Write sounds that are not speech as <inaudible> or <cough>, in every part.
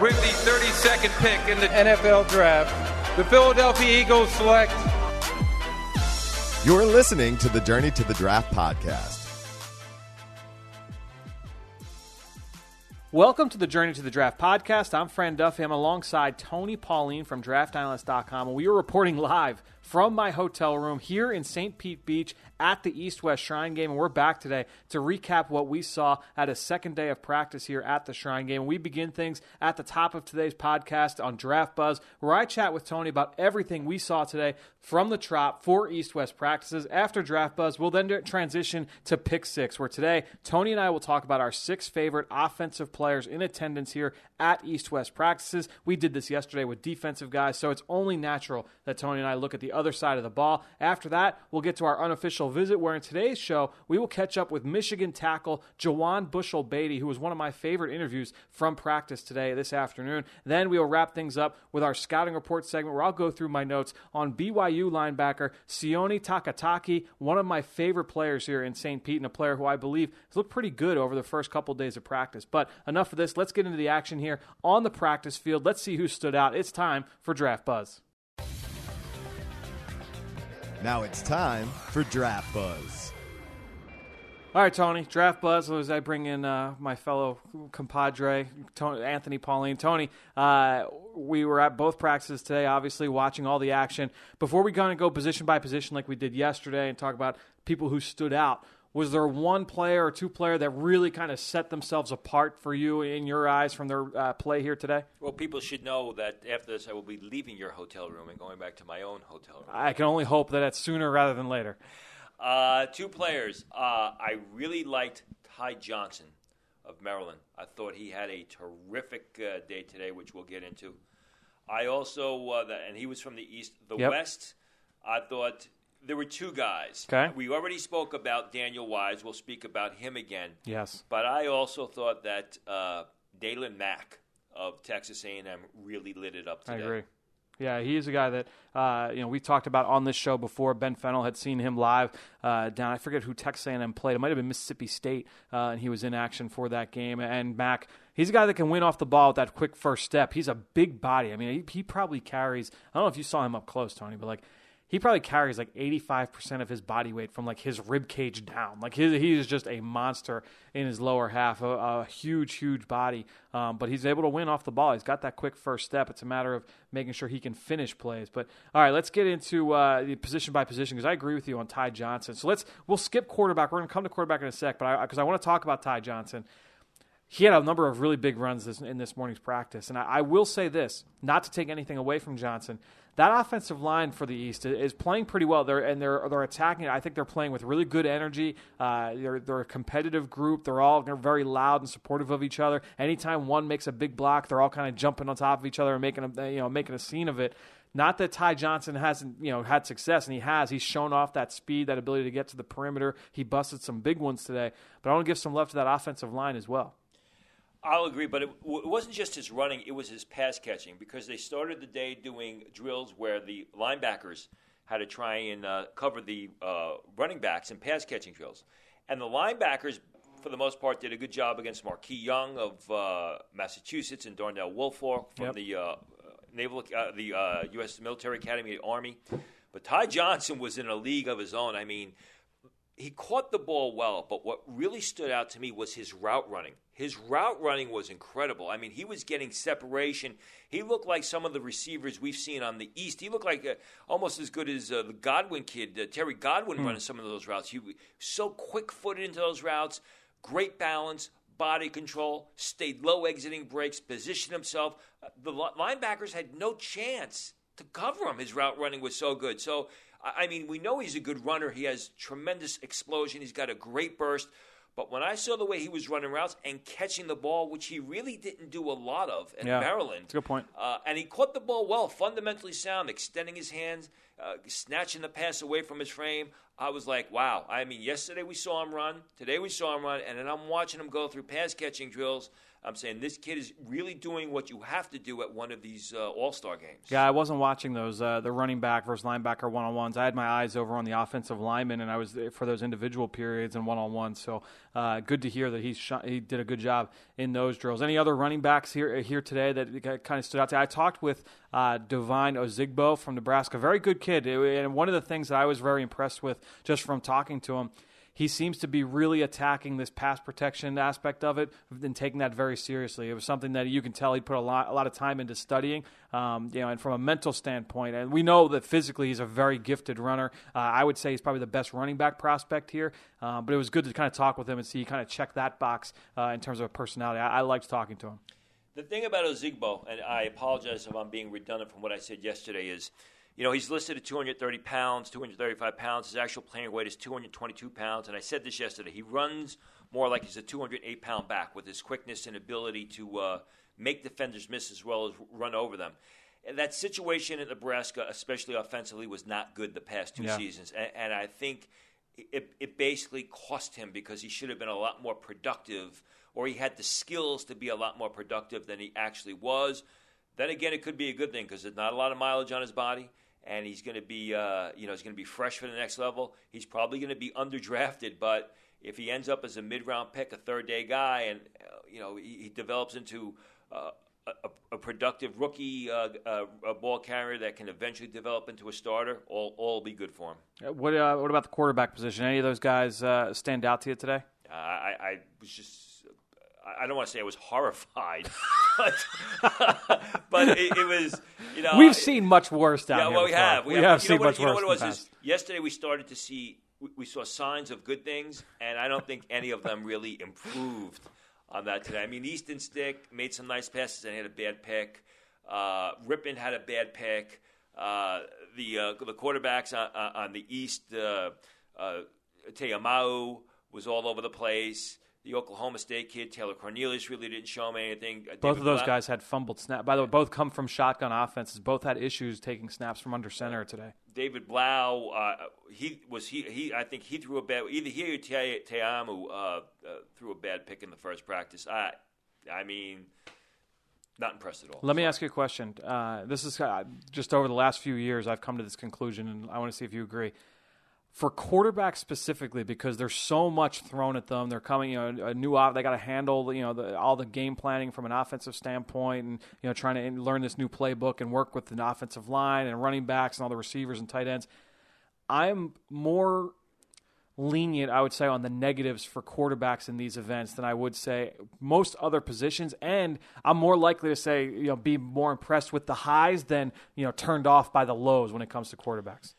with the 32nd pick in the NFL Draft, the Philadelphia Eagles select. You're listening to the Journey to the Draft podcast. Welcome to the Journey to the Draft podcast. I'm Fran Duffy. I'm alongside Tony Pauline from DraftAnalyst.com, and we are reporting live from my hotel room here in St. Pete Beach at the East West Shrine Game. And we're back today to recap what we saw at a second day of practice here at the Shrine Game. We begin things at the top of today's podcast on Draft Buzz, where I chat with Tony about everything we saw today from the Trop for East West practices. After Draft Buzz, we'll then transition to Pick Six, where today Tony and I will talk about our six favorite offensive players in attendance here at East West practices. We did this yesterday with defensive guys, so it's only natural that Tony and I look at the other side of the ball. After that, we'll get to our unofficial visit, where in today's show, we will catch up with Michigan tackle Juwann Bushell-Beatty, who was one of my favorite interviews from practice today, this afternoon. Then we will wrap things up with our scouting report segment, where I'll go through my notes on BYU linebacker Sione Takitaki, one of my favorite players here in St. Pete, and a player who I believe has looked pretty good over the first couple days of practice. But enough of this. Let's get into the action here on the practice field. Let's see who stood out. It's time for Draft Buzz. Now it's time for Draft Buzz. All right, Tony, Draft Buzz. As I bring in uh, my fellow compadre, Tony, Anthony Pauline. Tony, uh, we were at both practices today, obviously watching all the action. Before we kind of go position by position like we did yesterday and talk about people who stood out, was there one player or two player that really kind of set themselves apart for you in your eyes from their uh, play here today? Well, people should know that after this, I will be leaving your hotel room and going back to my own hotel room. I can only hope that it's sooner rather than later. Uh, two players. Uh, I really liked Ty Johnson of Maryland. I thought he had a terrific uh, day today, which we'll get into. I also, uh, the, and he was from the East. The Yep. West, I thought there were two guys. Okay. We already spoke about Daniel Wise. We'll speak about him again. Yes. But I also thought that uh, Daylon Mack of Texas A&M really lit it up today. I agree. Yeah, he's a guy that uh, you know we talked about on this show before. Ben Fennel had seen him live uh, down. I forget who Texas A&M played. It might have been Mississippi State, uh, and he was in action for that game. And Mack, he's a guy that can win off the ball with that quick first step. He's a big body. I mean, he, he probably carries. I don't know if you saw him up close, Tony, but like he probably carries like 85% of his body weight from like his rib cage down. Like his, he is just a monster in his lower half, a, a huge, huge body. Um, but he's able to win off the ball. He's got that quick first step. It's a matter of making sure he can finish plays. But all right, let's get into uh, the position by position because I agree with you on Ty Johnson. So let's we'll skip quarterback. We're going to come to quarterback in a sec, but because I, I want to talk about Ty Johnson he had a number of really big runs this, in this morning's practice. And I, I will say this, not to take anything away from Johnson, that offensive line for the East is playing pretty well. They're and they're they're attacking. I think they're playing with really good energy. Uh, they're they're a competitive group. They're all they're very loud and supportive of each other. Anytime one makes a big block, they're all kind of jumping on top of each other and making a you know making a scene of it. Not that Ty Johnson hasn't, you know, had success, and he has. He's shown off that speed, that ability to get to the perimeter. He busted some big ones today, but I want to give some love to that offensive line as well. I'll agree, but it, w- it wasn't just his running; it was his pass catching because they started the day doing drills where the linebackers had to try and uh, cover the uh, running backs in pass catching drills, and the linebackers, for the most part, did a good job against Marquis Young of uh, Massachusetts and Darnell Woolfolk from Yep. the uh, naval, uh, the uh, U.S. Military Academy Army. But Ty Johnson was in a league of his own. I mean, he caught the ball well, but what really stood out to me was his route running. His route running was incredible. I mean, he was getting separation. He looked like some of the receivers we've seen on the East. He looked like uh, almost as good as uh, the Godwin kid, uh, Terry Godwin, running some of those routes. He was so quick footed into those routes, great balance, body control, stayed low exiting breaks, positioned himself. Uh, the li- linebackers had no chance to cover him. His route running was so good. So, I I mean, we know he's a good runner. He has tremendous explosion. He's got a great burst. But when I saw the way he was running routes and catching the ball, which he really didn't do a lot of in Yeah, Maryland, that's a good point. Uh, and he caught the ball well, fundamentally sound, extending his hands, uh, snatching the pass away from his frame. I was like, wow. I mean, yesterday we saw him run. Today we saw him run. And then I'm watching him go through pass catching drills I'm saying this kid is really doing what you have to do at one of these uh, All Star games. Yeah, I wasn't watching those uh, the running back versus linebacker one on ones. I had my eyes over on the offensive lineman, and I was there for those individual periods and one on ones. So uh, good to hear that he sh- he did a good job in those drills. Any other running backs here here today that kind of stood out to you? I talked with uh, Devine Ozigbo from Nebraska, very good kid, and one of the things that I was very impressed with just from talking to him he seems to be really attacking this pass protection aspect of it and taking that very seriously. It was something that you can tell he put a lot, a lot of time into studying, um, you know, and from a mental standpoint. And we know that physically he's a very gifted runner. Uh, I would say he's probably the best running back prospect here. Uh, but it was good to kind of talk with him and see kind of check that box uh, in terms of personality. I, I liked talking to him. The thing about Ozigbo, and I apologize if I'm being redundant from what I said yesterday, is you know, he's listed at 230 pounds, 235 pounds. His actual playing weight is 222 pounds. And I said this yesterday. He runs more like he's a 208 pound back with his quickness and ability to uh, make defenders miss as well as run over them. And that situation in Nebraska, especially offensively, was not good the past two yeah. seasons. And, and I think it, it basically cost him because he should have been a lot more productive, or he had the skills to be a lot more productive than he actually was. Then again, it could be a good thing because there's not a lot of mileage on his body and he's going to be, uh, you know, he's going to be fresh for the next level. He's probably going to be <laughs> underdrafted, but if he ends up as a mid-round pick, a third-day guy, and uh, you know he, he develops into uh, a, a, productive rookie uh, uh, a ball carrier that can eventually develop into a starter, all all be good for him. Uh, what what about the quarterback position? Any of those guys stand out to you today? I, I was just I don't want to say I was horrified, <laughs> but, <laughs> but it, it, was, you know. We've seen much worse down yeah, here. well, we before. have. We, we have, have you seen know what, much you know worse. what it was? Is yesterday we started to see, we, we saw signs of good things, and I don't think any of them really improved on that today. I mean, Easton Stick made some nice passes and had a bad pick. Uh, Rypien had a bad pick. Uh, the uh, the quarterbacks on, on the East, uh, uh, Ta'amu was all over the place the Oklahoma State kid, Taylor Cornelius, really didn't show him anything. Uh, both of those guys had fumbled snaps. By the way, both come from shotgun offenses. Both had issues taking snaps from under center today. David Blough, uh, he was he, he I think he threw a bad either he or Te, Ta'amu uh, uh, threw a bad pick in the first practice. I I mean, not impressed at all. Let me ask you a question. Uh, this is uh, just over the last few years I've come to this conclusion, and I want to see if you agree for quarterbacks specifically because there's so much thrown at them. They're coming, you know, a new off. they got to handle, you know, the, all the game planning from an offensive standpoint, and you know, trying to learn this new playbook and work with the offensive line and running backs and all the receivers and tight ends. I'm more lenient, I would say, on the negatives for quarterbacks in these events than I would say most other positions, and I'm more likely to say, you know, be more impressed with the highs than you know turned off by the lows when it comes to quarterbacks.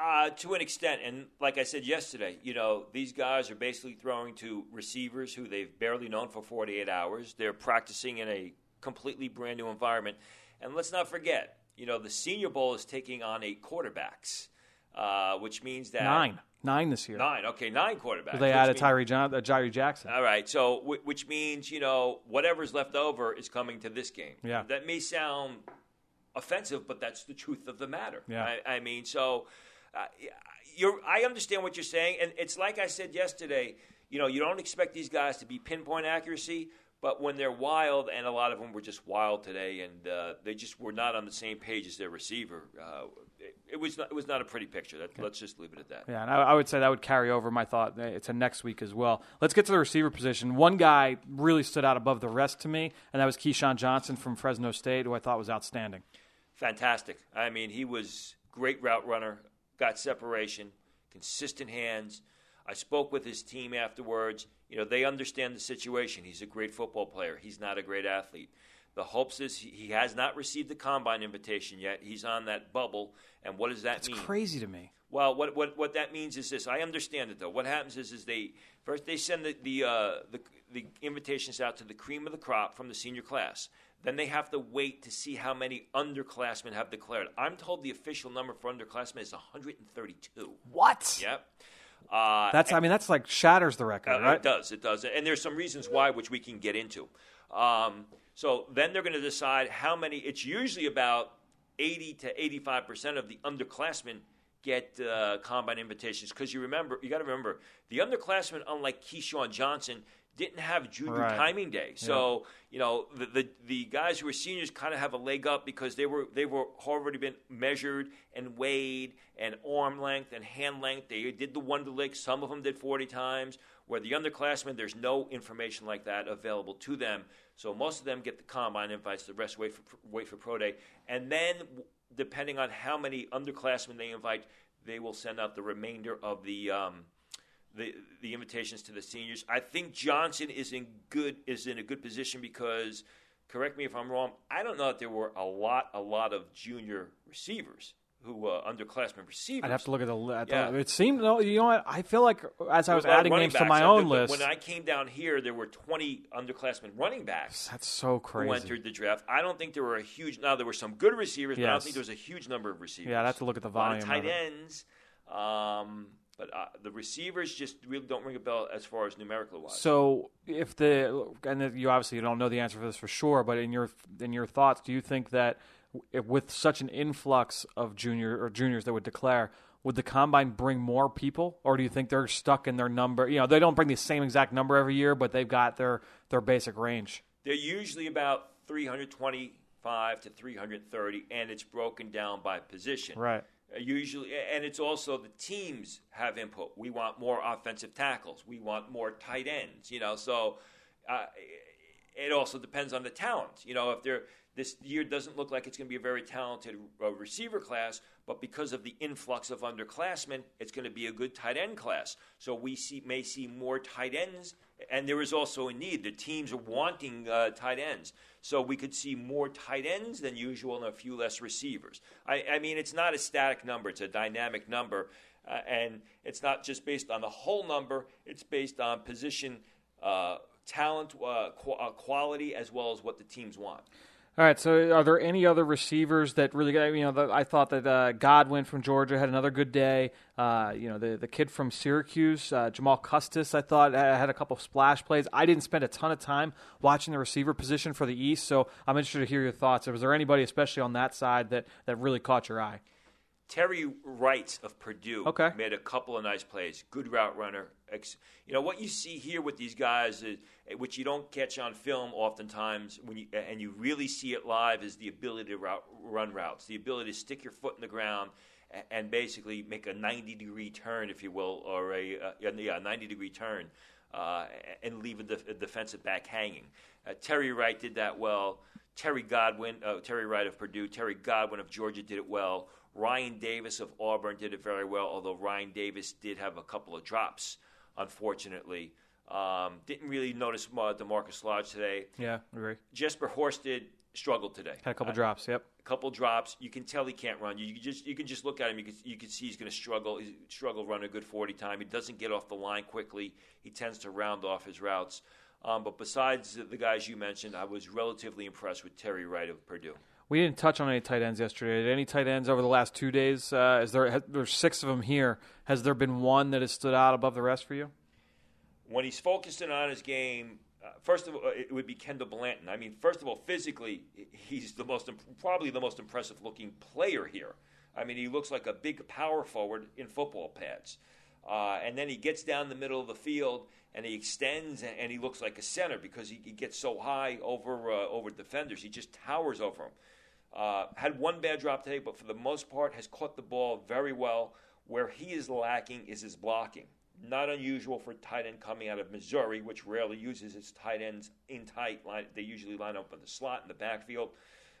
Uh, to an extent, and like I said yesterday, you know these guys are basically throwing to receivers who they've barely known for 48 hours. They're practicing in a completely brand new environment, and let's not forget, you know, the Senior Bowl is taking on eight quarterbacks, uh, which means that nine, nine this year. Nine, okay, nine quarterbacks. They added Tyree John, uh, Jackson. All right, so w- which means you know whatever's left over is coming to this game. Yeah, that may sound offensive, but that's the truth of the matter. Yeah, I, I mean, so uh, I understand what you're saying, and it's like I said yesterday. You know, you don't expect these guys to be pinpoint accuracy, but when they're wild, and a lot of them were just wild today, and uh, they just were not on the same page as their receiver. Uh, it, it, was not, it was not a pretty picture. That, okay. Let's just leave it at that. Yeah, and I, I, would say that would carry over my thought to next week as well. Let's get to the receiver position. One guy really stood out above the rest to me, and that was KeeSean Johnson from Fresno State, who I thought was outstanding. Fantastic. I mean, he was great route runner, got separation, consistent hands. I spoke with his team afterwards. You know, they understand the situation. He's a great football player. He's not a great athlete. The hopes is he has not received the combine invitation yet. He's on that bubble. And what does that That's mean? crazy to me. Well, what, what, what that means is this. I understand it though. What happens is is they first they send the the, uh, the the invitations out to the cream of the crop from the senior class. Then they have to wait to see how many underclassmen have declared. I'm told the official number for underclassmen is 132. What? Yep. Uh, that's I mean that's like shatters the record, uh, right? It does. It does. And there's some reasons why, which we can get into. Um, so then they're going to decide how many. It's usually about 80 to 85 percent of the underclassmen get uh, combine invitations because you remember you got to remember the underclassmen, unlike KeeSean Johnson, didn't have junior Right. timing day. So you know the, the the guys who were seniors kind of have a leg up because they were they were already been measured and weighed and arm length and hand length. They did the Wonderlic. Some of them did 40 times. Where the underclassmen, there's no information like that available to them. So most of them get the combine invites. The rest wait for wait for pro day, and then depending on how many underclassmen they invite, they will send out the remainder of the. Um, the the invitations to the seniors. I think Johnson is in good is in a good position because correct me if I'm wrong. I don't know that there were a lot a lot of junior receivers who uh, underclassmen receivers. I'd have to look at the list. Yeah. It seemed, no, you know what? I feel like as I was adding names to backs, my uh, own list, When I came down here, there were 20 underclassmen running backs that's so who crazy. entered the draft. I don't think there were a huge. Now there were some good receivers, but I don't think there was a huge number of receivers. Yeah, I'd have to look at the volume tight ends. Um, but uh, the receivers just really don't ring a bell as far as numerical wise. So, if the and you obviously you don't know the answer for this for sure, but in your in your thoughts, do you think that if, with such an influx of junior or juniors that would declare, would the combine bring more people, or do you think they're stuck in their number? You know, they don't bring the same exact number every year, but they've got their their basic range. They're usually about 325 to 330, and it's broken down by position. Right. Usually, and it's also the teams have input. We want more offensive tackles. We want more tight ends. You know, so uh, it also depends on the talent. You know, if they're this year doesn't look like it's going to be a very talented uh, receiver class, but because of the influx of underclassmen, it's going to be a good tight end class. So we see may see more tight ends, and there is also a need. The teams are wanting uh, tight ends, so we could see more tight ends than usual and a few less receivers. I, I mean, it's not a static number; it's a dynamic number, uh, and it's not just based on the whole number. It's based on position. Uh, Talent, uh, qu- uh, quality, as well as what the teams want. All right. So, are there any other receivers that really? You know, the, I thought that uh, Godwin from Georgia had another good day. Uh, you know, the the kid from Syracuse, uh, Jamal Custis, I thought had a couple of splash plays. I didn't spend a ton of time watching the receiver position for the East, so I'm interested to hear your thoughts. Was there anybody, especially on that side, that that really caught your eye? Terry Wright of Purdue Okay. made a couple of nice plays. Good route runner. You know what you see here with these guys, is, which you don't catch on film oftentimes, when you and you really see it live, is the ability to route, run routes, the ability to stick your foot in the ground and basically make a 90 degree turn, if you will, or a uh, yeah, a 90 degree turn, uh, and leave a, def- a defensive back hanging. Uh, Terry Wright did that well. Terry Godwin, uh, Terry Wright of Purdue, Terry Godwin of Georgia did it well. Ryan Davis of Auburn did it very well, although Ryan Davis did have a couple of drops, unfortunately. Um, didn't really notice uh, DaMarkus Lodge today. Yeah, agree. Jesper Horsted struggled today. Had a couple Uh, drops. Yep. a couple drops. You can tell he can't run. You, you just you can just look at him. You can you can see he's going to struggle. He struggle run a good forty time. He doesn't get off the line quickly. He tends to round off his routes. Um, but besides the guys you mentioned, I was relatively impressed with Terry Wright of Purdue. We didn't touch on any tight ends yesterday. Did any tight ends over the last two days? Uh, is there? There's six of them here. Has there been one that has stood out above the rest for you? when he's focusing on his game, uh, first of all, it would be Kendall Blanton. I mean, first of all, physically, he's the most probably the most impressive looking player here. I mean, he looks like a big power forward in football pads. Uh, and then he gets down the middle of the field and he extends and, and he looks like a center because he, he gets so high over uh, over defenders. He just towers over them. Uh, had one bad drop today, but for the most part has caught the ball very well. Where he is lacking is his blocking. Not unusual for tight end coming out of Missouri, which rarely uses its tight ends in tight line. They usually line up in the slot in the backfield.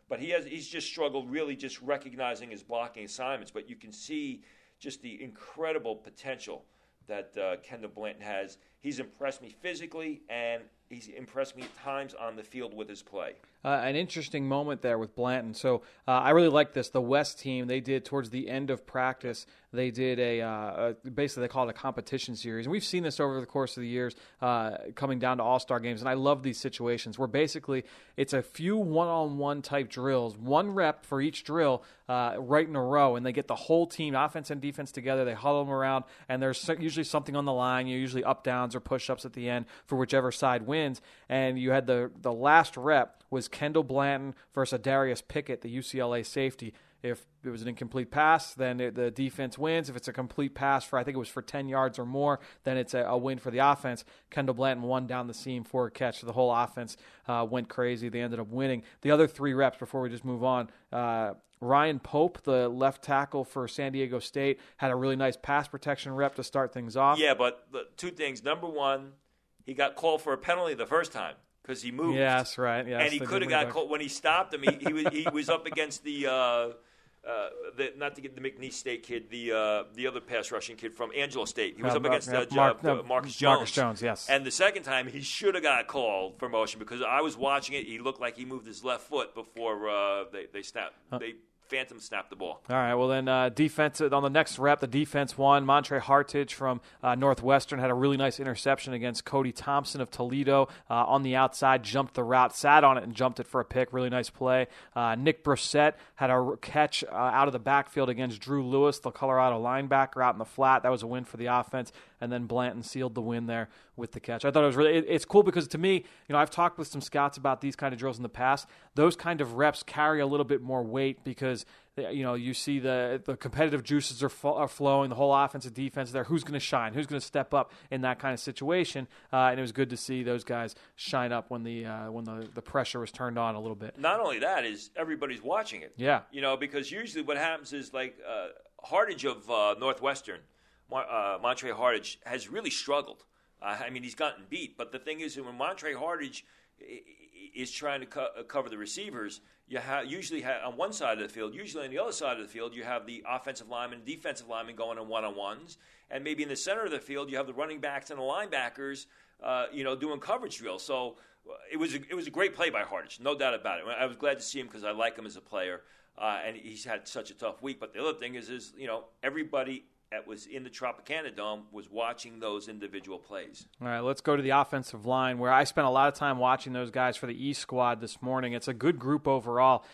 But he has he's just struggled really just recognizing his blocking assignments. But you can see just the incredible potential that uh, Kendall Blanton has. He's impressed me physically, and he's impressed me at times on the field with his play. Uh, an interesting moment there with Blanton. So uh, I really like this. The West team they did towards the end of practice. They did a, uh, a basically they call it a competition series, and we've seen this over the course of the years, uh, coming down to All Star games. And I love these situations where basically it's a few one-on-one type drills, one rep for each drill, uh, right in a row, and they get the whole team, offense and defense, together. They huddle them around, and there's usually something on the line. You usually up downs or push ups at the end for whichever side wins. And you had the the last rep was Kendall Blanton versus Darius Pickett, the UCLA safety. If it was an incomplete pass, then it, the defense wins. If it's a complete pass for, I think it was for 10 yards or more, then it's a, a win for the offense. Kendall Blanton won down the seam for a catch. The whole offense uh, went crazy. They ended up winning. The other three reps, before we just move on, uh, Ryan Pope, the left tackle for San Diego State, had a really nice pass protection rep to start things off. Yeah, but the two things. Number one, he got called for a penalty the first time because he moved. Yes, right. Yes, and he could have got called when he stopped him. He, he was he was up against the. Uh, uh, the, not to get the McNeese State kid, the uh, the other pass rushing kid from Angelo State. He was Uh, up against uh, Mark- uh, Marcus Jones. Marcus Jones, yes. And the second time, he should have got called for motion because I was watching it. He looked like he moved his left foot before uh, they they snapped. They phantom snapped the ball. All right. Well, then uh, defense on the next rep, the defense won. Montre Hartage from uh, Northwestern had a really nice interception against Cody Thompson of Toledo uh, on the outside, jumped the route, sat on it, and jumped it for a pick. Really nice play. Uh, Nick Brossette had a catch uh, out of the backfield against Drew Lewis, the Colorado linebacker, out in the flat. That was a win for the offense. And then Blanton sealed the win there with the catch. I thought it was really. It, it's cool because to me, you know, I've talked with some scouts about these kind of drills in the past. Those kind of reps carry a little bit more weight because you know you see the the competitive juices are, fo- are flowing. The whole offensive defense there. Who's going to shine? Who's going to step up in that kind of situation? Uh, and it was good to see those guys shine up when the uh, when the, the pressure was turned on a little bit. Not only that is everybody's watching it. Yeah. You know, because usually what happens is like uh, Hartage of uh, Northwestern, Mar- uh, Montre Hartage, has really struggled. Uh, I mean, he's gotten beat. But the thing is, when Montre Hartage is trying to co- uh, cover the receivers, you have usually have, on one side of the field, usually on the other side of the field, you have the offensive lineman, defensive lineman going on one on ones, and maybe in the center of the field, you have the running backs and the linebackers, uh, you know, doing coverage drills. So uh, it was a, it was a great play by Hartage, no doubt about it. I was glad to see him because I like him as a player, uh, and he's had such a tough week. But the other thing is, is you know, everybody that was in the Tropicana Dome was watching those individual plays. All right, let's go to the offensive line where I spent a lot of time watching those guys for the East squad this morning. It's a good group overall.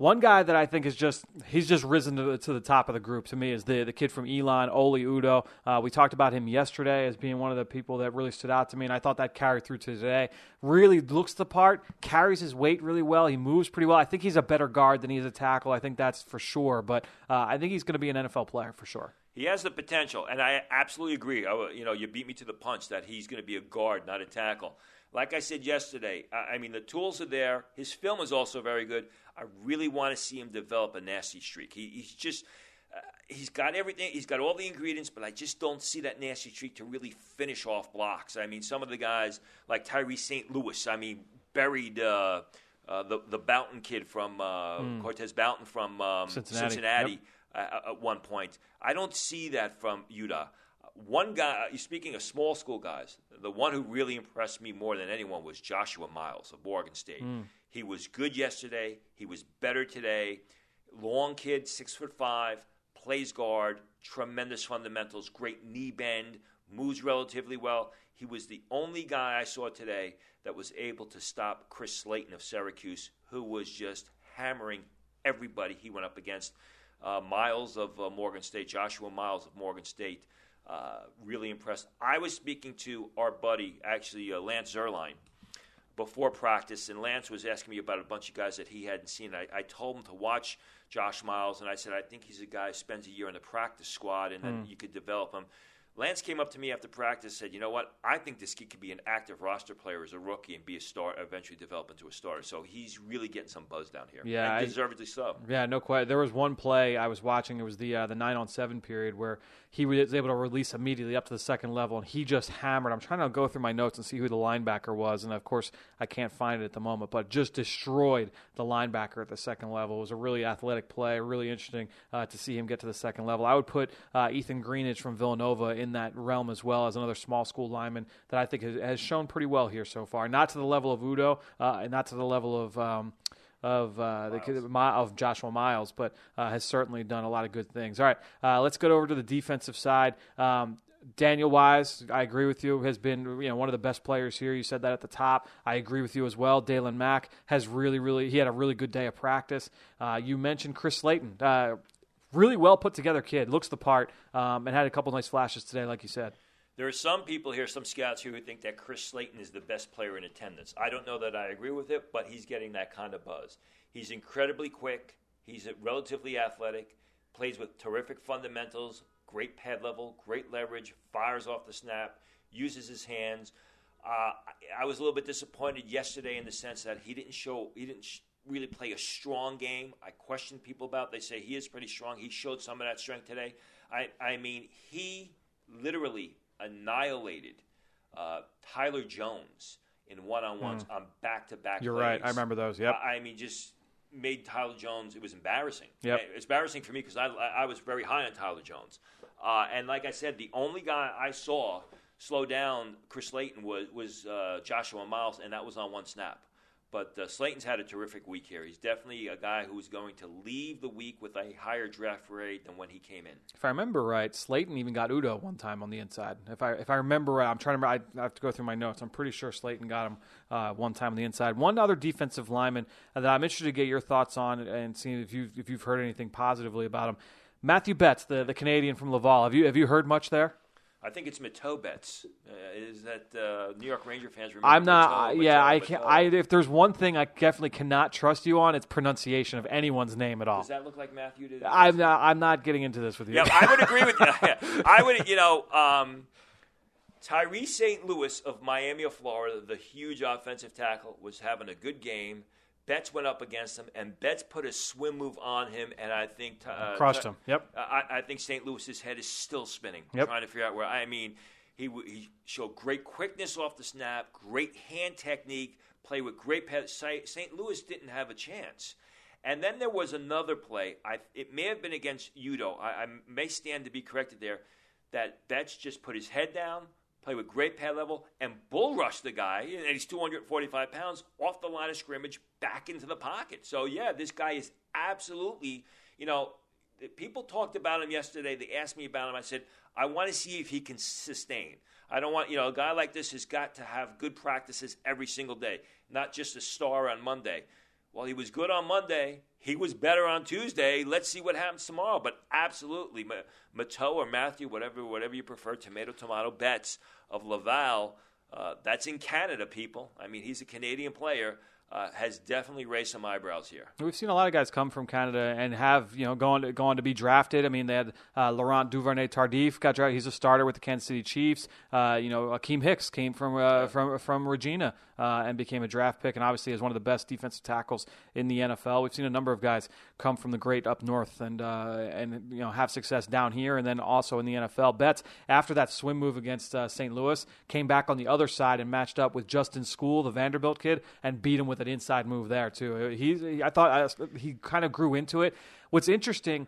One guy that I think is just he's just risen to the, to the top of the group to me is the the kid from Elon, Oli Udoh. Uh, we talked about him yesterday as being one of the people that really stood out to me, and I thought that carried through to today. Really looks the part, carries his weight really well. He moves pretty well. I think he's a better guard than he is a tackle. I think that's for sure. But uh, I think he's going to be an NFL player for sure. He has the potential, and I absolutely agree. I, you know, you beat me to the punch that he's going to be a guard, not a tackle. Like I said yesterday, I, I mean, the tools are there. His film is also very good. I really want to see him develop a nasty streak. He, he's just. Uh, he's got everything. He's got all the ingredients, but I just don't see that nasty streak to really finish off blocks. I mean, some of the guys like Tyree St. Louis. I mean, buried uh, uh, the the Broughton kid from uh, Cortez Broughton from um, Cincinnati. Cincinnati uh, at one point. I don't see that from Udoh. One guy, uh, speaking of small school guys, the one who really impressed me more than anyone was Joshua Miles of Morgan State. He was good yesterday. He was better today. Long kid, six foot five, plays guard, tremendous fundamentals, great knee bend, moves relatively well. He was the only guy I saw today that was able to stop Chris Slayton of Syracuse, who was just hammering everybody he went up against. Uh, Miles of uh, Morgan State, Joshua Miles of Morgan State, uh, really impressed. I was speaking to our buddy, actually uh, Lance Zierlein, before practice, and Lance was asking me about a bunch of guys that he hadn't seen. I, I told him to watch Josh Miles, and I said I think he's a guy who spends a year in the practice squad, and then you could develop him. Lance came up to me after practice, and said, "You know what? I think this kid could be an active roster player as a rookie and be a star, eventually develop into a starter. So he's really getting some buzz down here, Yeah, and deservedly so." Yeah, no question. There was one play I was watching. It was the uh, the nine on seven period where he was able to release immediately up to the second level, and he just hammered. I'm trying to go through my notes and see who the linebacker was, and of course I can't find it at the moment. But just destroyed the linebacker at the second level. It was a really athletic play, really interesting uh, to see him get to the second level. I would put uh, Ethan Greenidge from Villanova in that realm as well as another small school lineman that I think has, has shown pretty well here so far. Not to the level of Udoh, uh, and not to the level of. Um, of uh, the of Joshua Miles, but uh, has certainly done a lot of good things. All right, uh, let's go over to the defensive side. Um, Daniel Wise, I agree with you, has been you know one of the best players here. You said that at the top. I agree with you as well. Daylon Mack has really, really he had a really good day of practice. Uh, you mentioned Chris Slayton. Uh, really well put together kid, looks the part, um, and had a couple nice flashes today, like you said. There are some people here, some scouts here, who think that Chris Slayton is the best player in attendance. I don't know that I agree with it, but he's getting that kind of buzz. He's incredibly quick. He's relatively athletic, plays with terrific fundamentals, great pad level, great leverage, fires off the snap, uses his hands. Uh, I, was a little bit disappointed yesterday in the sense that he didn't show, he didn't sh- really play a strong game. I question people about. They say he is pretty strong. He showed some of that strength today. I, I mean, he literally annihilated uh, Tyler Jones in one-on-ones on back-to-back. You're plays. right. I remember those. Yep. I, I mean, just made Tyler Jones. It was embarrassing. Yep. It's embarrassing for me because I, I was very high on Tyler Jones, uh, and like I said, the only guy I saw slow down Chris Slayton was was uh, Joshua Miles, and that was on one snap. But uh, Slayton's had a terrific week here. He's definitely a guy who's going to leave the week with a higher draft rate than when he came in. If I remember right, Slayton even got Udoh one time on the inside. If I if I remember right, I'm trying to remember. I have to go through my notes. I'm pretty sure Slayton got him uh, one time on the inside. One other defensive lineman that I'm interested to get your thoughts on and see if you if you've heard anything positively about him. Matthew Betts, the, the Canadian from Laval. Have you have you heard much there? I think it's Mathieu Betts. Uh, is that uh, New York Ranger fans remember? I'm not. Yeah, I can't. I if there's one thing I definitely cannot trust you on, it's pronunciation of anyone's name at all. Does that look like Matthew? To I'm not. I'm not getting into this with you. Yeah, I would agree with <laughs> you. <laughs> I would, you know, um, Tyree St. Louis of Miami of Florida, the huge offensive tackle, was having a good game. Betts went up against him, and Betts put a swim move on him, and I think uh, Crushed him. Yep. I, I think St. Louis's head is still spinning, Yep. trying to figure out where. I mean, he he showed great quickness off the snap, great hand technique, play with great pass. St. Louis didn't have a chance. And then there was another play. I, it may have been against Udoh. I, I may stand to be corrected there. That Betts just put his head down, played with great pad level, and bull rush the guy. And he's 245 pounds off the line of scrimmage, back into the pocket. So yeah, this guy is absolutely. You know, people talked about him yesterday. They asked me about him. I said, I want to see if he can sustain. I don't want, you know, a guy like this has got to have good practices every single day, not just a star on Monday. Well, he was good on Monday. He was better on Tuesday. Let's see what happens tomorrow. But absolutely, Ma- Mathieu or Matthew, whatever, whatever you prefer, tomato, tomato, Betts of Laval. Uh, that's in Canada, people. I mean, he's a Canadian player. Uh, has definitely raised some eyebrows here. We've seen a lot of guys come from Canada and have you know gone to, gone to be drafted. I mean, they had uh, Laurent Duvernay Tardif got drafted. He's a starter with the Kansas City Chiefs. Uh, you know, Akiem Hicks came from uh, from from Regina uh, and became a draft pick, and obviously is one of the best defensive tackles in the NFL. We've seen a number of guys come from the great up north and uh, and you know have success down here, and then also in the NFL. Betts after that swim move against uh, St. Louis came back on the other side and matched up with Justin Skule, the Vanderbilt kid, and beat him with an inside move there too. He's I thought I, he kind of grew into it. What's interesting.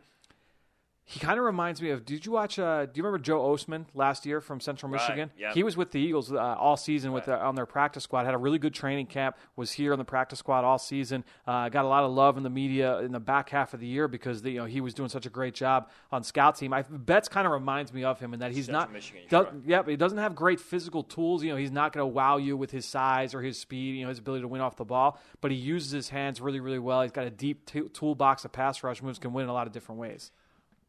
He kind of reminds me of. Did you watch? Uh, do you remember Joe Ostman last year from Central Right, Michigan? yep. He was with the Eagles uh, all season with uh, on their practice squad. Had a really good training camp. Was here on the practice squad all season. Uh, got a lot of love in the media in the back half of the year because the, you know he was doing such a great job on scout team. I, Betts kind of reminds me of him in that he's Central not. Michigan, does- sure. yeah, but he doesn't have great physical tools. You know, he's not going to wow you with his size or his speed. You know, his ability to win off the ball. But he uses his hands really, really well. He's got a deep t- toolbox of pass rush moves. Can win in a lot of different ways.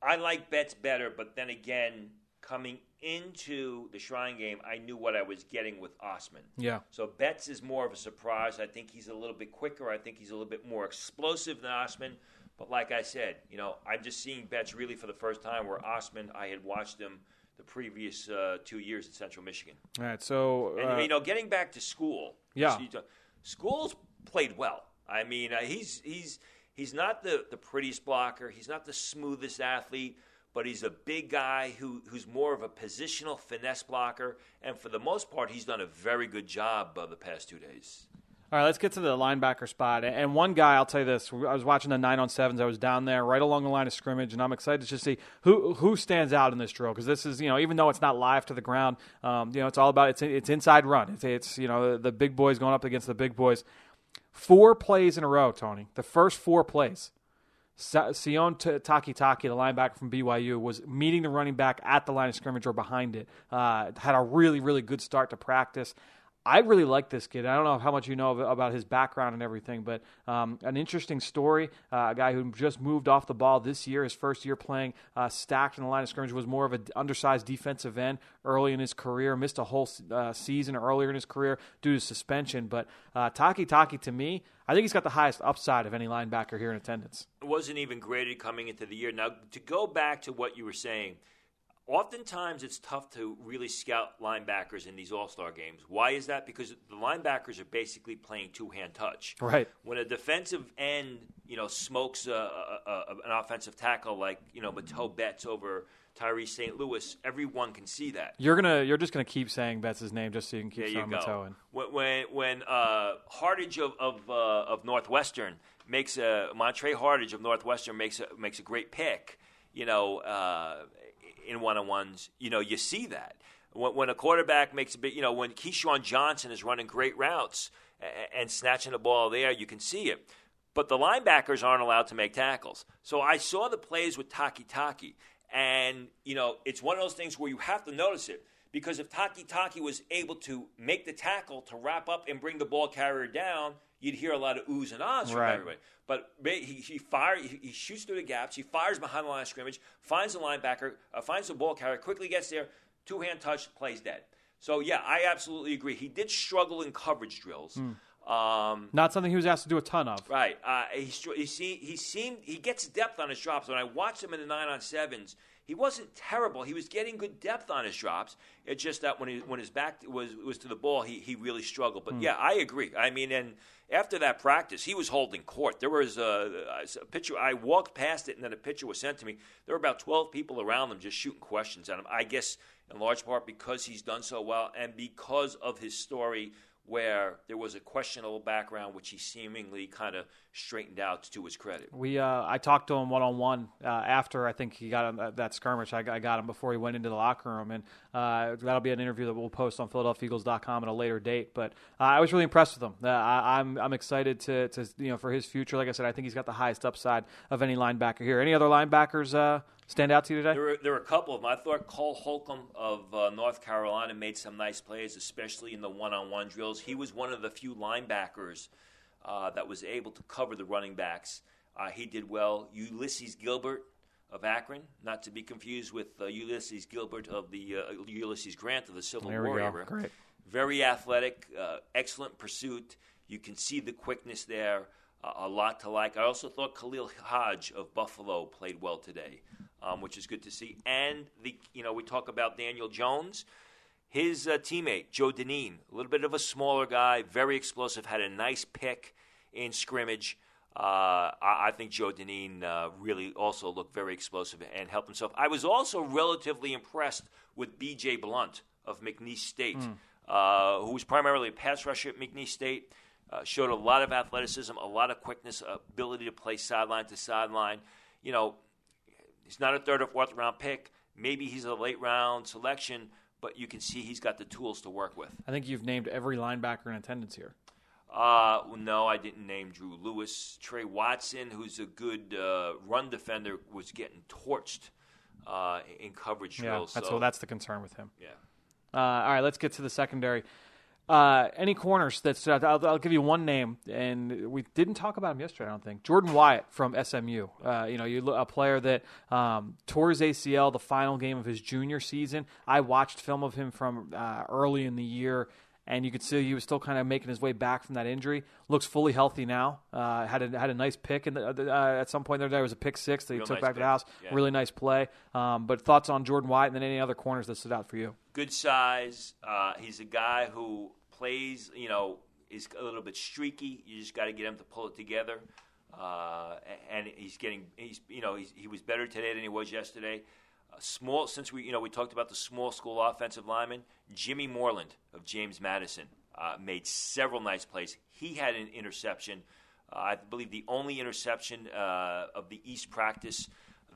I like Betts better, but then again, coming into the Shrine game, I knew what I was getting with Ostman. Yeah. So Betts is more of a surprise. I think he's a little bit quicker. I think he's a little bit more explosive than Ostman. But like I said, you know, I'm just seeing Betts really for the first time. Where Ostman, I had watched him the previous uh, two years at Central Michigan. All right. So And uh, you know, getting back to Skule, Yeah. Skule's played well. I mean, uh, he's he's he's not the the prettiest blocker. He's not the smoothest athlete, but he's a big guy who who's more of a positional finesse blocker. And for the most part, he's done a very good job uh, the past two days. All right, let's get to the linebacker spot. And one guy, I'll tell you this: I was watching the nine on sevens. I was down there, right along the line of scrimmage, and I'm excited to just see who who stands out in this drill because this is, you know, even though it's not live to the ground, um, you know, it's all about it's it's inside run. It's, it's you know the, the big boys going up against the big boys. Four plays in a row, Tony. The first four plays. Sion T- Taki Taki, the linebacker from BYU, was meeting the running back at the line of scrimmage or behind it. Uh, had a really, really good start to practice. I really like this kid. I don't know how much you know about his background and everything, but um, an interesting story. Uh, a guy who just moved off the ball this year, his first year playing uh, stacked in the line of scrimmage, was more of an undersized defensive end early in his career. Missed a whole uh, season earlier in his career due to suspension. But uh, Takitaki, to me, I think he's got the highest upside of any linebacker here in attendance. It wasn't even graded coming into the year. Now, to go back to what you were saying – Oftentimes, it's tough to really scout linebackers in these All Star games. Why is that? Because the linebackers are basically playing two hand touch. Right. When a defensive end, you know, smokes a, a, a, an offensive tackle like you know Mathieu Betts over Tyree St. Louis, everyone can see that. You're gonna, you're just gonna keep saying Betts' name just so you can keep there Mathieu in. When when, when uh, Hartage of of, uh, of Northwestern makes a Montre Hartage of Northwestern makes a, makes a great pick. You know, uh, in one on ones, you know, you see that. When, when, a quarterback makes a bit, you know, when KeeSean Johnson is running great routes and, and snatching the ball there, you can see it. But the linebackers aren't allowed to make tackles. So I saw the plays with Takitaki, and, you know, it's one of those things where you have to notice it. Because if Takitaki was able to make the tackle to wrap up and bring the ball carrier down, you'd hear a lot of oohs and ahs from right. everybody. But he, he fires, he, he, shoots through the gaps, he fires behind the line of scrimmage, finds the linebacker, uh, finds the ball carrier, quickly gets there, two hand touch, plays dead. So yeah, I absolutely agree. He did struggle in coverage drills. Mm. Um, Not something he was asked to do a ton of. Right. Uh, he, he, see, he seemed he gets depth on his drops. When I watched him in the nine on sevens, he wasn't terrible. He was getting good depth on his drops. It's just that when he, when his back was was to the ball, he, he really struggled. But mm. yeah, I agree. I mean, and after that practice, he was holding court. There was a, a picture. I walked past it, and then a picture was sent to me. There were about twelve people around him just shooting questions at him. I guess in large part because he's done so well and because of his story where there was a questionable background, which he seemingly kind of straightened out to his credit. We, uh, I talked to him one on one after I think he got him that, that skirmish. I, I, got him before he went into the locker room, and uh, that'll be an interview that we'll post on PhiladelphiaEagles.com at a later date. But uh, I was really impressed with him. Uh, I, am I'm, I'm excited to, to you know for his future. Like I said, I think he's got the highest upside of any linebacker here. Any other linebackers? Stand out to you today? There were, there were a couple of them. I thought Cole Holcomb of uh, North Carolina made some nice plays, especially in the one-on-one drills. He was one of the few linebackers uh, that was able to cover the running backs. Uh, he did well. Ulysses Gilbert of Akron, not to be confused with uh, Ulysses Gilbert of the uh, Ulysses Grant of the Civil there War era. Great. Very athletic, uh, excellent pursuit. You can see the quickness there. a lot to like. I also thought Khalil Hodge of Buffalo played well today um, which is good to see. And the you know we talk about Daniel Jones, his uh, teammate Joe Dineen, a little bit of a smaller guy, very explosive, had a nice pick in scrimmage. Uh, I, I, think Joe Dineen uh, really also looked very explosive and helped himself. I was also relatively impressed with B.J. Blunt of McNeese State, mm. who was primarily a pass rusher at McNeese State. Uh, showed a lot of athleticism, a lot of quickness, ability to play sideline to sideline. You know, He's not a third or fourth round pick. Maybe he's a late round selection, but you can see he's got the tools to work with. I think you've named every linebacker in attendance here. Uh, no, I didn't name Drew Lewis. Trey Watson, who's a good uh, run defender, was getting torched uh, in coverage drills. Yeah, that's, so. that's the concern with him. Yeah. Uh, all right, let's get to the secondary. Uh, any corners that I'll, I'll, give you one name, and we didn't talk about him yesterday. I don't think Jordan Wyatt from SMU. Uh, you know, you a player that um, tore his ACL the final game of his junior season. I watched film of him from uh, early in the year, and you could see he was still kind of making his way back from that injury. Looks fully healthy now. Uh, had a had a nice pick in the, uh, at some point there. There was a pick six that he Real took nice back to the house. Yeah. Really nice play. Um, but thoughts on Jordan Wyatt and then any other corners that stood out for you? Good size. Uh, he's a guy who plays. You know, is a little bit streaky. You just got to get him to pull it together. Uh, and he's getting. He's you know he's, he was better today than he was yesterday small since we you know we talked about the small school offensive lineman Jimmy Moreland of James Madison uh, made several nice plays. He had an interception. Uh, I believe the only interception uh, of the East practice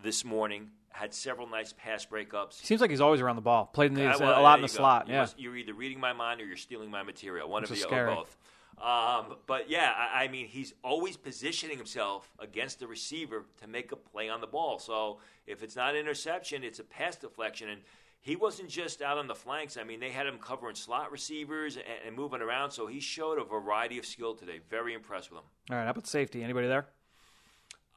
this morning. Had several nice pass breakups. Seems like he's always around the ball. Played in the, well, a lot in the go. slot. You yeah, you're either reading my mind or you're stealing my material. One Which of you scary. or both. Um, but yeah, I, I, mean, he's always positioning himself against the receiver to make a play on the ball. So if it's not interception, it's a pass deflection. And he wasn't just out on the flanks. I mean, they had him covering slot receivers and, and moving around. So he showed a variety of skill today. Very impressed with him. All right, how about safety? Anybody there?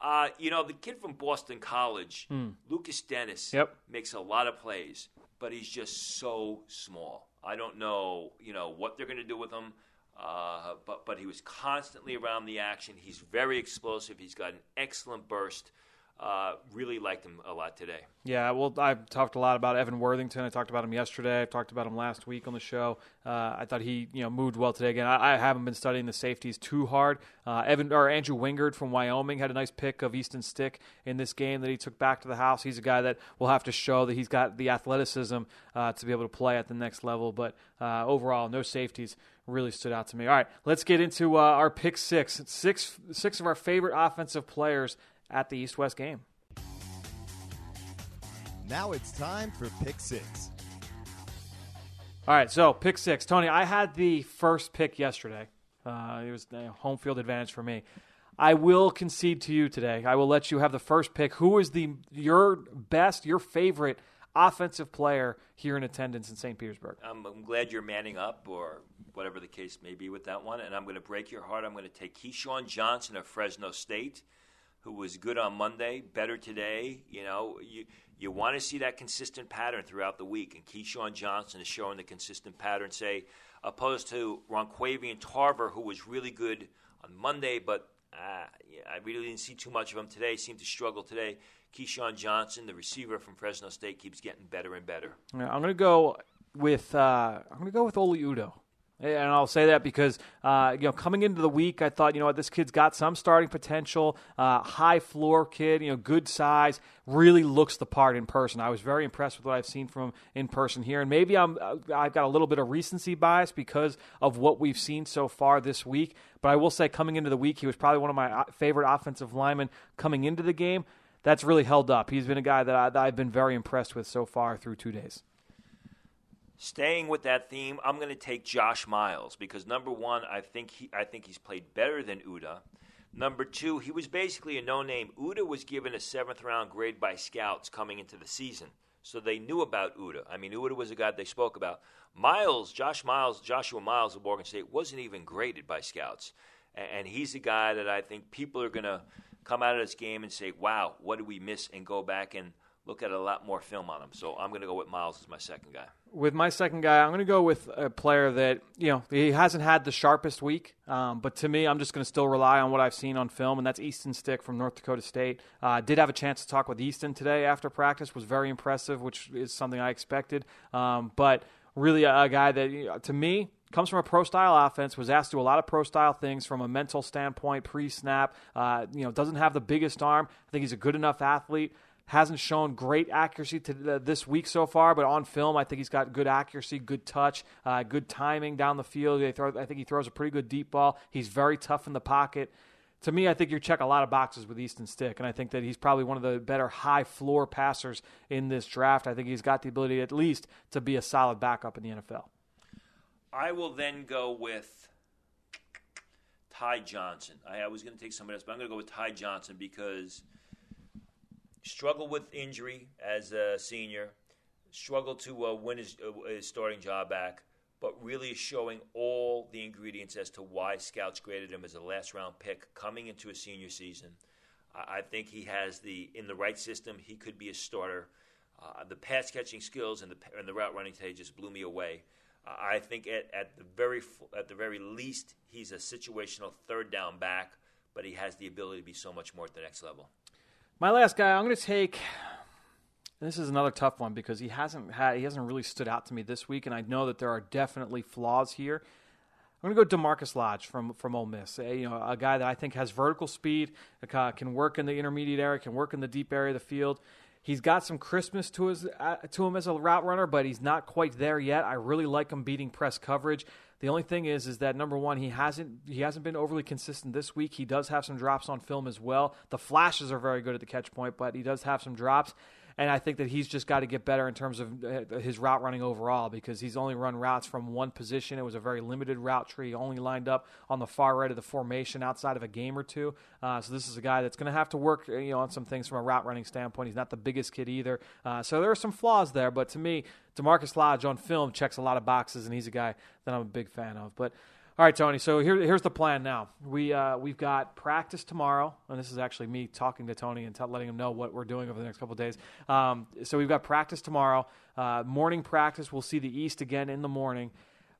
Uh, you know, the kid from Boston College, Lukas Denis, Yep. makes a lot of plays, but he's just so small. I don't know, you know, what they're going to do with him. Uh, but but he was constantly around the action. He's very explosive. He's got an excellent burst. Uh, really liked him a lot today. Yeah, well, I've talked a lot about Evan Worthington. I talked about him yesterday. I talked about him last week on the show. Uh, I thought he, you know, moved well today. Again, I, I haven't been studying the safeties too hard. Uh, Evan or Andrew Wingard from Wyoming had a nice pick of Easton Stick in this game that he took back to the house. He's a guy that will have to show that he's got the athleticism uh, to be able to play at the next level. But uh, overall, no safeties really stood out to me. All right, let's get into uh, our pick six. Six six of our favorite offensive players at the East West game. Now it's time for Pick Six. All right, so pick six. Tony, I had the first pick yesterday. Uh, it was a home field advantage for me. I will concede to you today. I will let you have the first pick. Who is the your best, your favorite offensive player here in attendance in St. Petersburg? I'm, I'm glad you're manning up, or whatever the case may be with that one. And I'm going to break your heart. I'm going to take KeeSean Johnson of Fresno State, who was good on Monday, better today. You know, you you want to see that consistent pattern throughout the week, and KeeSean Johnson is showing the consistent pattern. Say, opposed to Ronquavion Tarver, who was really good on Monday, but uh, yeah, I really didn't see too much of him today. Seemed to struggle today. KeeSean Johnson, the receiver from Fresno State, keeps getting better and better. Yeah, I'm going to go with uh, I'm going to go with Oli Udoh. And I'll say that because uh, you know coming into the week, I thought you know what this kid's got some starting potential, uh, high floor kid, you know, good size, really looks the part in person. I was very impressed with what I've seen from him in person here, and maybe I'm uh, I've got a little bit of recency bias because of what we've seen so far this week. But I will say, coming into the week, he was probably one of my uh, favorite offensive linemen coming into the game. That's really held up. He's been a guy that, I, that I've been very impressed with so far through two days. Staying with that theme, I'm going to take Josh Miles because number one, I think he, I think he's played better than Udoh. Number two, he was basically a no-name. Udoh was given a seventh-round grade by scouts coming into the season, so they knew about Udoh. I mean, Udoh was a guy they spoke about. Miles, Josh Miles, Joshua Miles of Morgan State wasn't even graded by scouts, and, and he's a guy that I think people are going to come out of this game and say, "Wow, what did we miss?" and go back and look at a lot more film on him. So I'm going to go with Miles as my second guy. With my second guy, I'm going to go with a player that you know he hasn't had the sharpest week, um, but to me, I'm just going to still rely on what I've seen on film, and that's Easton Stick from North Dakota State. Uh, did have a chance to talk with Easton today after practice, was very impressive, which is something I expected. Um, but really, a, a guy that to me comes from a pro style offense, was asked to do a lot of pro style things from a mental standpoint, pre snap. Uh, you know, doesn't have the biggest arm. I think he's a good enough athlete. Hasn't shown great accuracy to the, this week so far, but on film, I think he's got good accuracy, good touch, uh, good timing down the field. Throw, I think he throws a pretty good deep ball. He's very tough in the pocket. To me, I think you check a lot of boxes with Easton Stick, and I think that he's probably one of the better high floor passers in this draft. I think he's got the ability, at least, to be a solid backup in the NFL. I will then go with Ty Johnson. I, I was going to take somebody else, but I'm going to go with Ty Johnson because struggled with injury as a senior, struggled to uh, win his, uh, his starting job back, but really showing all the ingredients as to why scouts graded him as a last round pick coming into a senior season. I, I think he has the in the right system. He could be a starter. Uh, the pass catching skills and the and the route running today just blew me away. Uh, I think at, at the very at the very least he's a situational third down back, but he has the ability to be so much more at the next level. My last guy, I'm going to take. This is another tough one because he hasn't had he hasn't really stood out to me this week, and I know that there are definitely flaws here. I'm going to go DaMarkus Lodge from from Ole Miss. A, you know, a guy that I think has vertical speed, can work in the intermediate area, can work in the deep area of the field. He's got some Christmas to his uh, to him as a route runner, but he's not quite there yet. I really like him beating press coverage. The only thing is, is that number one, he hasn't he hasn't been overly consistent this week. He does have some drops on film as well. The flashes are very good at the catch point, but he does have some drops. And I think that he's just got to get better in terms of uh, his route running overall because he's only run routes from one position. It was a very limited route tree, only lined up on the far right of the formation outside of a game or two. Uh, so this is a guy that's going to have to work, uh, you know, on some things from a route running standpoint. He's not the biggest kid either, uh, so there are some flaws there. But to me, DaMarkus Lodge on film checks a lot of boxes, and he's a guy that I'm a big fan of. But all right, Tony. So here, here's the plan now. We uh, we've got practice tomorrow, and this is actually me talking to Tony and t- letting him know what we're doing over the next couple days. Um, so we've got practice tomorrow. Uh, morning practice. We'll see the East again in the morning.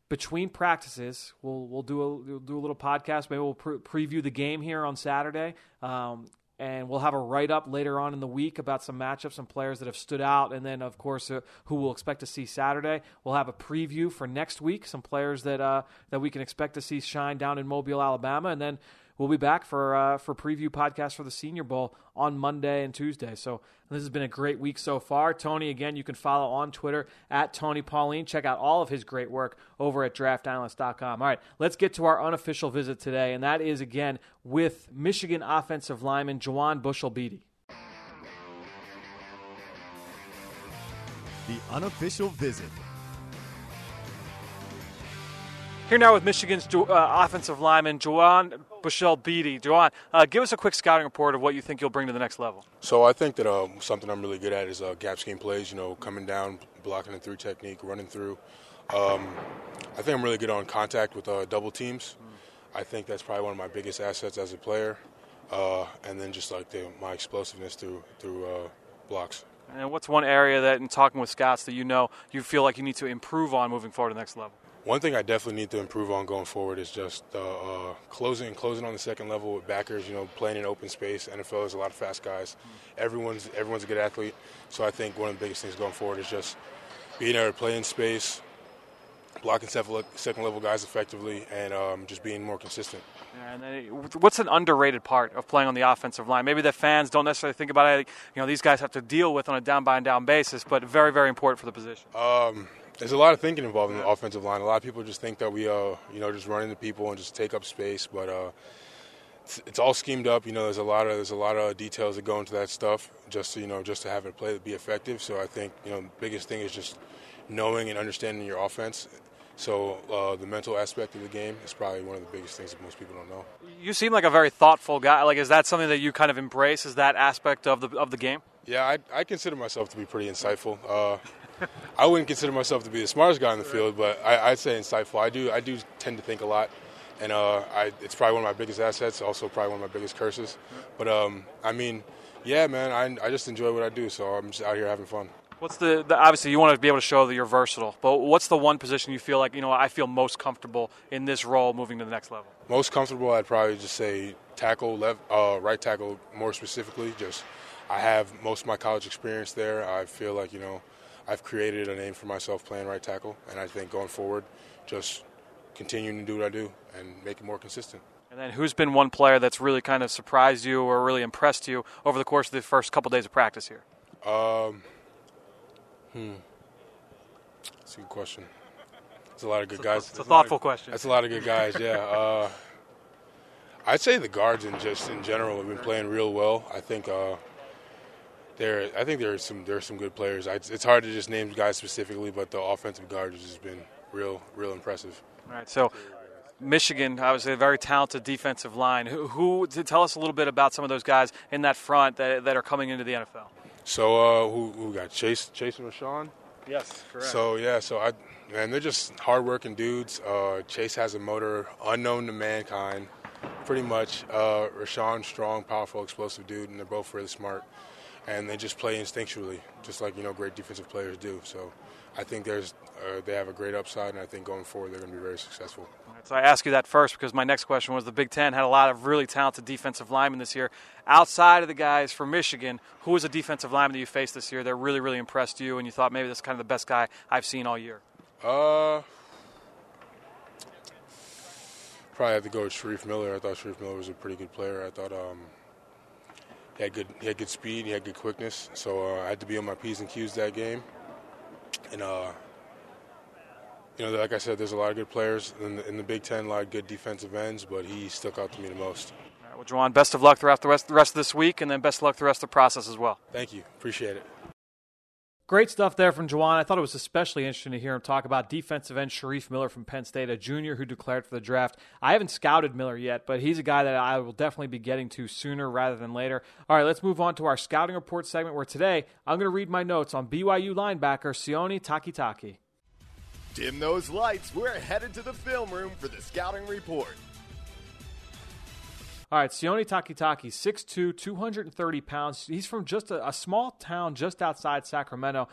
Between practices, we'll we'll do a we'll do a little podcast. Maybe we'll pre- preview the game here on Saturday. Um, and we'll have a write up later on in the week about some matchups and players that have stood out, and then of course uh, who we'll expect to see Saturday. We'll have a preview for next week, some players that uh, that we can expect to see shine down in Mobile, Alabama, and then we'll be back for uh, for preview podcast for the Senior Bowl on Monday and Tuesday. So this has been a great week so far. Tony, again, you can follow on Twitter at Tony Pauline. Check out all of his great work over at DraftAnalyst.com. All right, let's get to our unofficial visit today, and that is again with Michigan offensive lineman Juwann Bushell-Beatty. The unofficial visit. Here now with Michigan's uh, offensive lineman, Juwann Bushell-Beatty. Juwann, uh, give us a quick scouting report of what you think you'll bring to the next level. So I think that um, something I'm really good at is uh, gap scheme plays, you know, coming down, blocking it through technique, running through. Um, I think I'm really good on contact with uh, double teams. I think that's probably one of my biggest assets as a player. Uh, and then just like the, my explosiveness through, through uh, blocks. And what's one area that, in talking with scouts, that you know you feel like you need to improve on moving forward to the next level? One thing I definitely need to improve on going forward is just uh, uh, closing, closing on the second level with backers. You know, playing in open space. NFL is a lot of fast guys. Everyone's everyone's a good athlete. So I think one of the biggest things going forward is just being able to play in space, blocking second level guys effectively, and um, just being more consistent. Yeah, and then what's an underrated part of playing on the offensive line? Maybe the fans don't necessarily think about it. You know, these guys have to deal with on a down by and down basis, but very, very important for the position. Um, there's a lot of thinking involved in the offensive line. A lot of people just think that we, uh, you know, just run into people and just take up space, but uh, it's, it's, all schemed up. You know, there's a lot of there's a lot of details that go into that stuff just to, you know just to have it play to be effective. So I think you know the biggest thing is just knowing and understanding your offense. So uh, the mental aspect of the game is probably one of the biggest things that most people don't know. You seem like a very thoughtful guy. Like, is that something that you kind of embrace? Is that aspect of the of the game? Yeah, I, I consider myself to be pretty insightful. Uh, I wouldn't consider myself to be the smartest guy in the field, but I, would say insightful. I do I do tend to think a lot, and uh, I, it's probably one of my biggest assets. Also, probably one of my biggest curses. But um, I mean, yeah, man, I, I just enjoy what I do, so I'm just out here having fun. What's the, the, obviously you want to be able to show that you're versatile, but what's the one position you feel like you know I feel most comfortable in this role moving to the next level? Most comfortable, I'd probably just say tackle, left, uh, right tackle, more specifically. Just I have most of my college experience there. I feel like you know I've created a name for myself playing right tackle, and I think going forward, just continuing to do what I do and make it more consistent. And then, who's been one player that's really kind of surprised you or really impressed you over the course of the first couple days of practice here? Um, hmm, that's a good question. It's a lot of good it's guys. A, it's a thoughtful of, question. That's a lot of good guys. Yeah. <laughs> Uh, I'd say the guards in just in general have been playing real well. I think uh, there, I think there are some there are some good players. I, it's hard to just name guys specifically, but the offensive guard has just been real real impressive. All right, so. Michigan, obviously a very talented defensive line. Who, who tell us a little bit about some of those guys in that front that, that are coming into the NFL? So uh, who, who got Chase Chase and Rashan? Yes, correct. So yeah, so I man, they're just hardworking dudes. Uh, Chase has a motor unknown to mankind, pretty much. Uh, Rashan, strong, powerful, explosive dude, and they're both really smart and they just play instinctually, just like you know great defensive players do. So I think there's uh, they have a great upside, and I think going forward they're going to be very successful. so I ask you that first because my next question was the Big Ten had a lot of really talented defensive linemen this year. Outside of the guys from Michigan, who was a defensive lineman that you faced this year that really really impressed you, and you thought maybe this is kind of the best guy I've seen all year? Uh. Probably have to go with Shareef Miller. I thought Shareef Miller was a pretty good player. I thought um, he had good he had good speed, he had good quickness. So uh, I had to be on my p's and q's that game. And uh, you know, like I said, there's a lot of good players in the, in the Big Ten, a lot of good defensive ends, but he stuck out to me the most. All right, well, Juwann, best of luck throughout the rest, the rest of this week, and then best of luck the rest of the process as well. Thank you. Appreciate it. Great stuff there from Juwann. I thought it was especially interesting to hear him talk about defensive end Shareef Miller from Penn State, a junior who declared for the draft. I haven't scouted Miller yet, but he's a guy that I will definitely be getting to sooner rather than later. All right, let's move on to our scouting report segment where today I'm going to read my notes on BYU linebacker Sione Takitaki. Dim those lights. We're headed to the film room for the scouting report. All right, Sione Takitaki, 6'2", 230 pounds. He's from just a, a small town just outside Sacramento.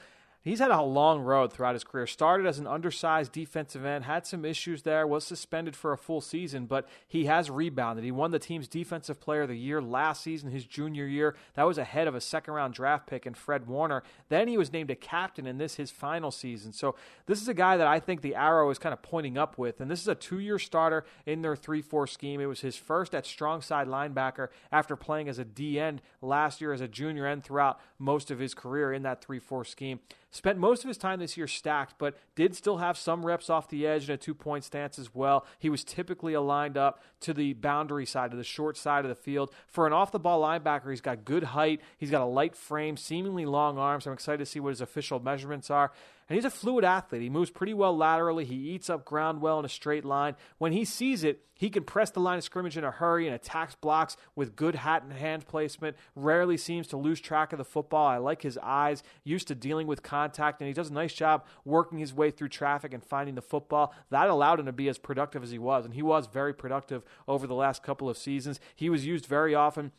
He's had a long road throughout his career. Started as an undersized defensive end, had some issues there, was suspended for a full season, but he has rebounded. He won the team's defensive player of the year last season, his junior year. That was ahead of a second round draft pick and Fred Warner. Then he was named a captain in this his final season. So this is a guy that I think the arrow is kind of pointing up with. And this is a two year starter in their 3 4 scheme. It was his first at strong side linebacker after playing as a D end last year as a junior end throughout most of his career in that 3 4 scheme. Spent most of his time this year stacked, but did still have some reps off the edge in a two point stance as well. He was typically aligned up to the boundary side, to the short side of the field. For an off the ball linebacker, he's got good height, he's got a light frame, seemingly long arms. I'm excited to see what his official measurements are. And he's a fluid athlete. He moves pretty well laterally. He eats up ground well in a straight line. When he sees it, he can press the line of scrimmage in a hurry and attacks blocks with good hat and hand placement. Rarely seems to lose track of the football. I like his eyes, used to dealing with contact, and he does a nice job working his way through traffic and finding the football. That allowed him to be as productive as he was, and he was very productive over the last couple of seasons. He was used very often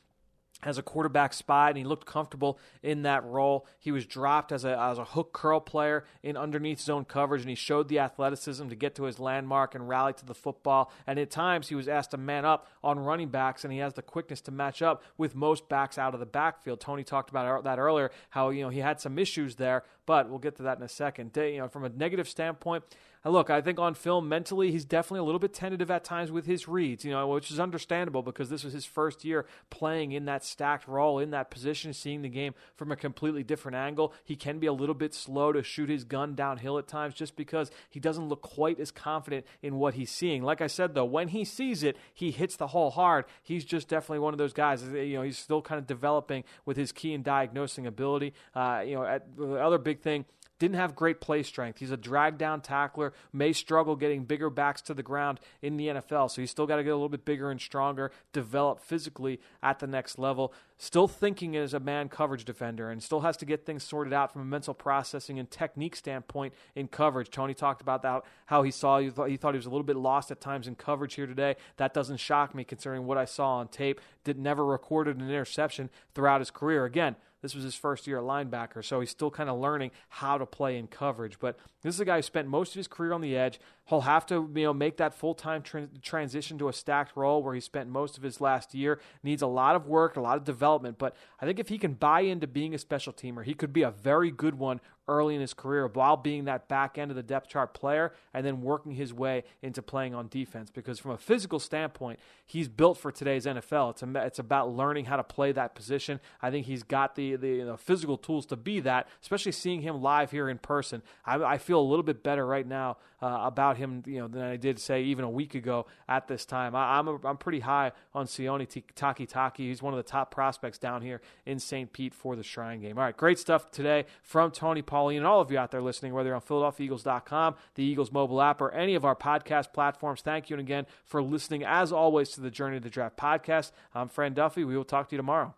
as a quarterback spy, and he looked comfortable in that role. He was dropped as a, as a hook curl player in underneath zone coverage, and he showed the athleticism to get to his landmark and rally to the football. And at times, he was asked to man up on running backs, and he has the quickness to match up with most backs out of the backfield. Tony talked about er, that earlier, how you know he had some issues there, but we'll get to that in a second. You know, from a negative standpoint, look, I think on film, mentally, he's definitely a little bit tentative at times with his reads, you know, which is understandable because this was his first year playing in that stacked role, in that position, seeing the game from a completely different angle. He can be a little bit slow to shoot his gun downhill at times just because he doesn't look quite as confident in what he's seeing. Like I said, though, when he sees it, he hits the hole hard. He's just definitely one of those guys. You know, he's still kind of developing with his key and diagnosing ability. Uh, you know, at, the other big thing didn't have great play strength. He's a drag down tackler, may struggle getting bigger backs to the ground in the NFL. So he's still got to get a little bit bigger and stronger, develop physically at the next level. Still thinking as a man coverage defender and still has to get things sorted out from a mental processing and technique standpoint in coverage. Tony talked about that, how he saw he thought he was a little bit lost at times in coverage here today. That doesn't shock me considering what I saw on tape. Did never recorded an interception throughout his career. Again, this was his first year at linebacker, so he's still kind of learning how to play in coverage. But this is a guy who spent most of his career on the edge. He'll have to you know make that full time tra- transition to a stacked role where he spent most of his last year. Needs a lot of work, a lot of development. But I think if he can buy into being a special teamer, he could be a very good one early in his career while being that back end of the depth chart player and then working his way into playing on defense. Because from a physical standpoint, he's built for today's NFL. It's, a, it's about learning how to play that position. I think he's got the, the you know, physical tools to be that, especially seeing him live here in person. I, I feel a little bit better right now uh, about him you know, than I did, say, even a week ago at this time. I, am I'm, I'm pretty high on Sione Takitaki. He's one of the top prospects down here in St. Pete for the Shrine game. All right, great stuff today from Tony Paul Pauline, and all of you out there listening, whether you're on PhiladelphiaEagles.com, the Eagles mobile app, or any of our podcast platforms. Thank you and again for listening, as always, to the Journey to the Draft podcast. I'm Fran Duffy. We will talk to you tomorrow.